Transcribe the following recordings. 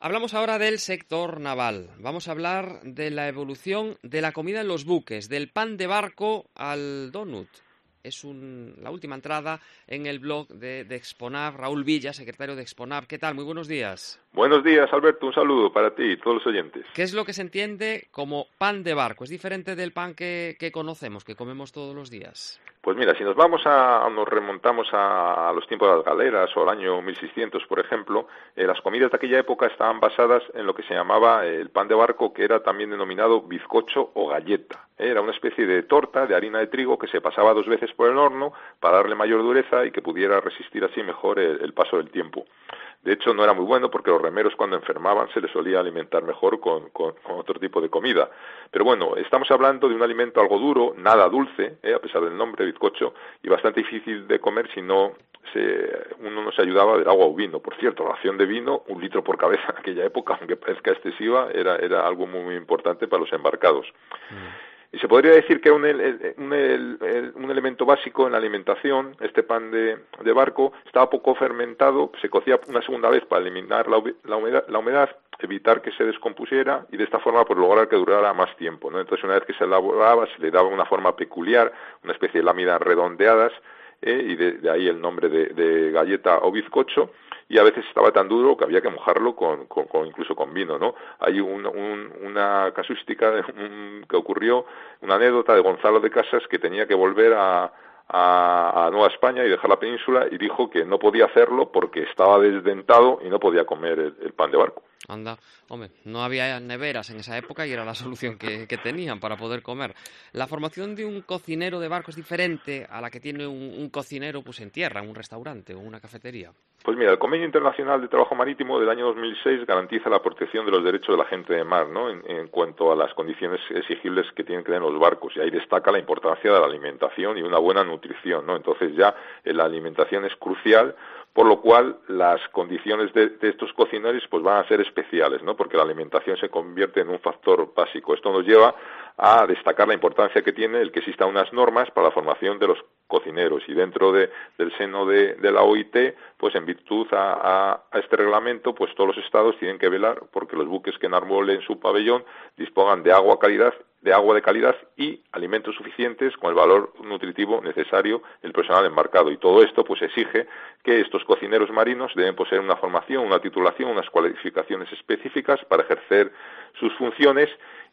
Hablamos ahora del sector naval. Vamos a hablar de la evolución de la comida en los buques, del pan de barco al donut es la última entrada en el blog de, de, Exponav, Raúl Villa, secretario de Exponav. ¿Qué tal? Muy buenos días. Buenos días, Alberto. Un saludo para ti y todos los oyentes. ¿Qué es lo que se entiende como pan de barco? ¿Es diferente del pan que, conocemos, que comemos todos los días? Pues mira, si nos vamos a, nos remontamos a, los tiempos de las galeras o al año 1600, por ejemplo, eh, las comidas de aquella época estaban basadas en lo que se llamaba el pan de barco, que era también denominado bizcocho o galleta. Era una especie de torta de harina de trigo que se pasaba dos veces por el horno para darle mayor dureza y que pudiera resistir así mejor el, paso del tiempo. De hecho, no era muy bueno porque los remeros cuando enfermaban se les solía alimentar mejor con, otro tipo de comida. Pero bueno, estamos hablando de un alimento algo duro, nada dulce, ¿eh? a pesar del nombre, bizcocho, y bastante difícil de comer si no se, uno no se ayudaba del agua o vino. Por cierto, la ración de vino, un litro por cabeza en aquella época, aunque parezca excesiva, era, era algo muy, muy importante para los embarcados. Mm. Y se podría decir que un, un, elemento básico en la alimentación, este pan de, barco, estaba poco fermentado, se cocía una segunda vez para eliminar la, la humedad, evitar que se descompusiera y de esta forma pues, lograr que durara más tiempo. ¿no? Entonces una vez que se elaboraba se le daba una forma peculiar, una especie de láminas redondeadas, ¿eh? y de, ahí el nombre de galleta o bizcocho, y a veces estaba tan duro que había que mojarlo con, con, incluso con vino, ¿no? Hay una casuística que ocurrió, una anécdota de Gonzalo de Casas que tenía que volver a, a, Nueva España y dejar la península y dijo que no podía hacerlo porque estaba desdentado y no podía comer el, pan de barco. Anda, hombre, no había neveras en esa época y era la solución que, tenían para poder comer. La formación de un cocinero de barco es diferente a la que tiene un, cocinero pues en tierra, en un restaurante o una cafetería. Pues mira, el Convenio Internacional de Trabajo Marítimo del año 2006 garantiza la protección de los derechos de la gente de mar, ¿no? En, cuanto a las condiciones exigibles que tienen que tener los barcos y ahí destaca la importancia de la alimentación y una buena nutrición, ¿no? Entonces ya eh, la alimentación es crucial, por lo cual las condiciones de, estos cocineros pues van a ser especiales, ¿no? Porque la alimentación se convierte en un factor básico. Esto nos lleva a destacar la importancia que tiene el que existan unas normas para la formación de los cocineros y dentro de, del seno de, la OIT, pues en virtud a, este reglamento, pues todos los estados tienen que velar porque los buques que enarbolen su pabellón dispongan de agua calidad de agua de calidad y alimentos suficientes con el valor nutritivo necesario el personal embarcado. Y todo esto pues exige que estos cocineros marinos deben poseer una formación, una titulación, unas cualificaciones específicas para ejercer sus funciones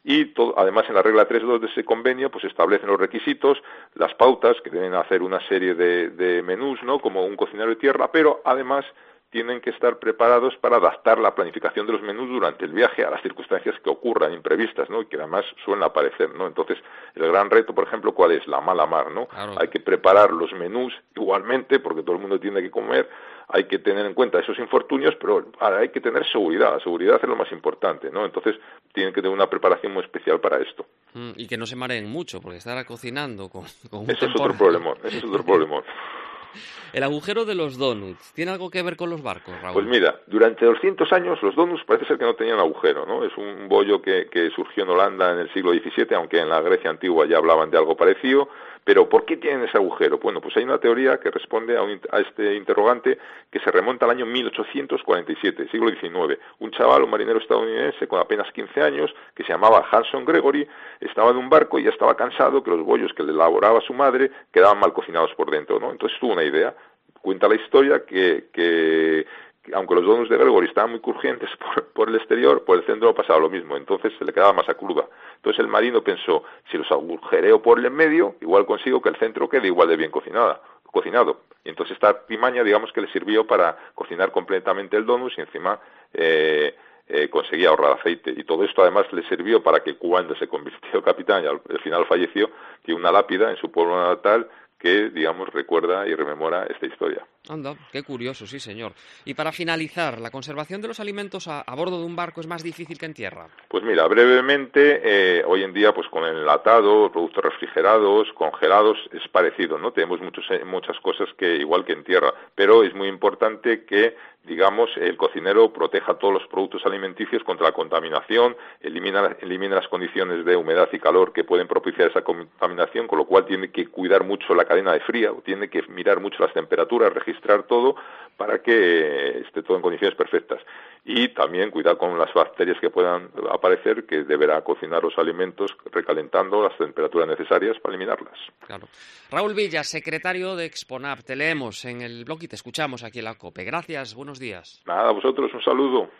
y además en la regla 3.2 de ese convenio pues establecen los requisitos, las pautas que deben hacer una serie de, de menús, ¿no? como un cocinero de tierra, pero además tienen que estar preparados para adaptar la planificación de los menús durante el viaje a las circunstancias que ocurran imprevistas, ¿no? Y que además suelen aparecer, ¿no? Entonces, el gran reto, por ejemplo, ¿cuál es? La mala mar, ¿no? Hay que preparar los menús igualmente, porque todo el mundo tiene que comer, hay que tener en cuenta esos infortunios, pero hay que tener seguridad, la seguridad es lo más importante, ¿no? Entonces, tienen que tener una preparación muy especial para esto. Mm, y que no se mareen mucho, porque estar cocinando con, un Eso es otro problema, eso es otro problema. El agujero de los donuts, ¿tiene algo que ver con los barcos, Raúl? Pues mira, durante 200 años los donuts parece ser que no tenían agujero, ¿no? Es un bollo que, surgió en Holanda en el siglo XVII, aunque en la Grecia antigua ya hablaban de algo parecido, pero ¿por qué tienen ese agujero? Bueno, pues hay una teoría que responde a, este interrogante que se remonta al año 1847, siglo XIX. Un chaval, un marinero estadounidense con apenas 15 años, que se llamaba Hanson Gregory, estaba en un barco y ya estaba cansado que los bollos que le elaboraba su madre quedaban mal cocinados por dentro, ¿no? Entonces tuvo una idea. Cuenta la historia que, que aunque los donuts de Gregory estaban muy crujientes por, el exterior, por el centro pasaba lo mismo, entonces se le quedaba masa cruda. Entonces el marino pensó, si los agujereo por el medio, igual consigo que el centro quede igual de bien cocinada, cocinado. Y entonces esta pimaña, digamos que le sirvió para cocinar completamente el donut y encima eh, eh, conseguía ahorrar aceite. Y todo esto además le sirvió para que cuando se convirtió capitán y al, al final falleció, que una lápida en su pueblo natal que, digamos, recuerda y rememora esta historia. Anda, qué curioso, sí, señor. Y para finalizar, ¿la conservación de los alimentos a, bordo de un barco es más difícil que en tierra? Pues mira, brevemente, eh, hoy en día, pues con el enlatado, productos refrigerados, congelados, es parecido, ¿no? Tenemos muchos, eh, muchas cosas que igual que en tierra, pero es muy importante que digamos, el cocinero proteja todos los productos alimenticios contra la contaminación, elimina, elimina las condiciones de humedad y calor que pueden propiciar esa contaminación, con lo cual tiene que cuidar mucho la cadena de frío, tiene que mirar mucho las temperaturas, registrar todo para que esté todo en condiciones perfectas. Y también cuidar con las bacterias que puedan aparecer, que deberá cocinar los alimentos recalentando las temperaturas necesarias para eliminarlas. Claro. Raúl Villa, secretario de Exponap, te leemos en el blog y te escuchamos aquí en la COPE. Gracias, buenos días. Nada, a vosotros un saludo.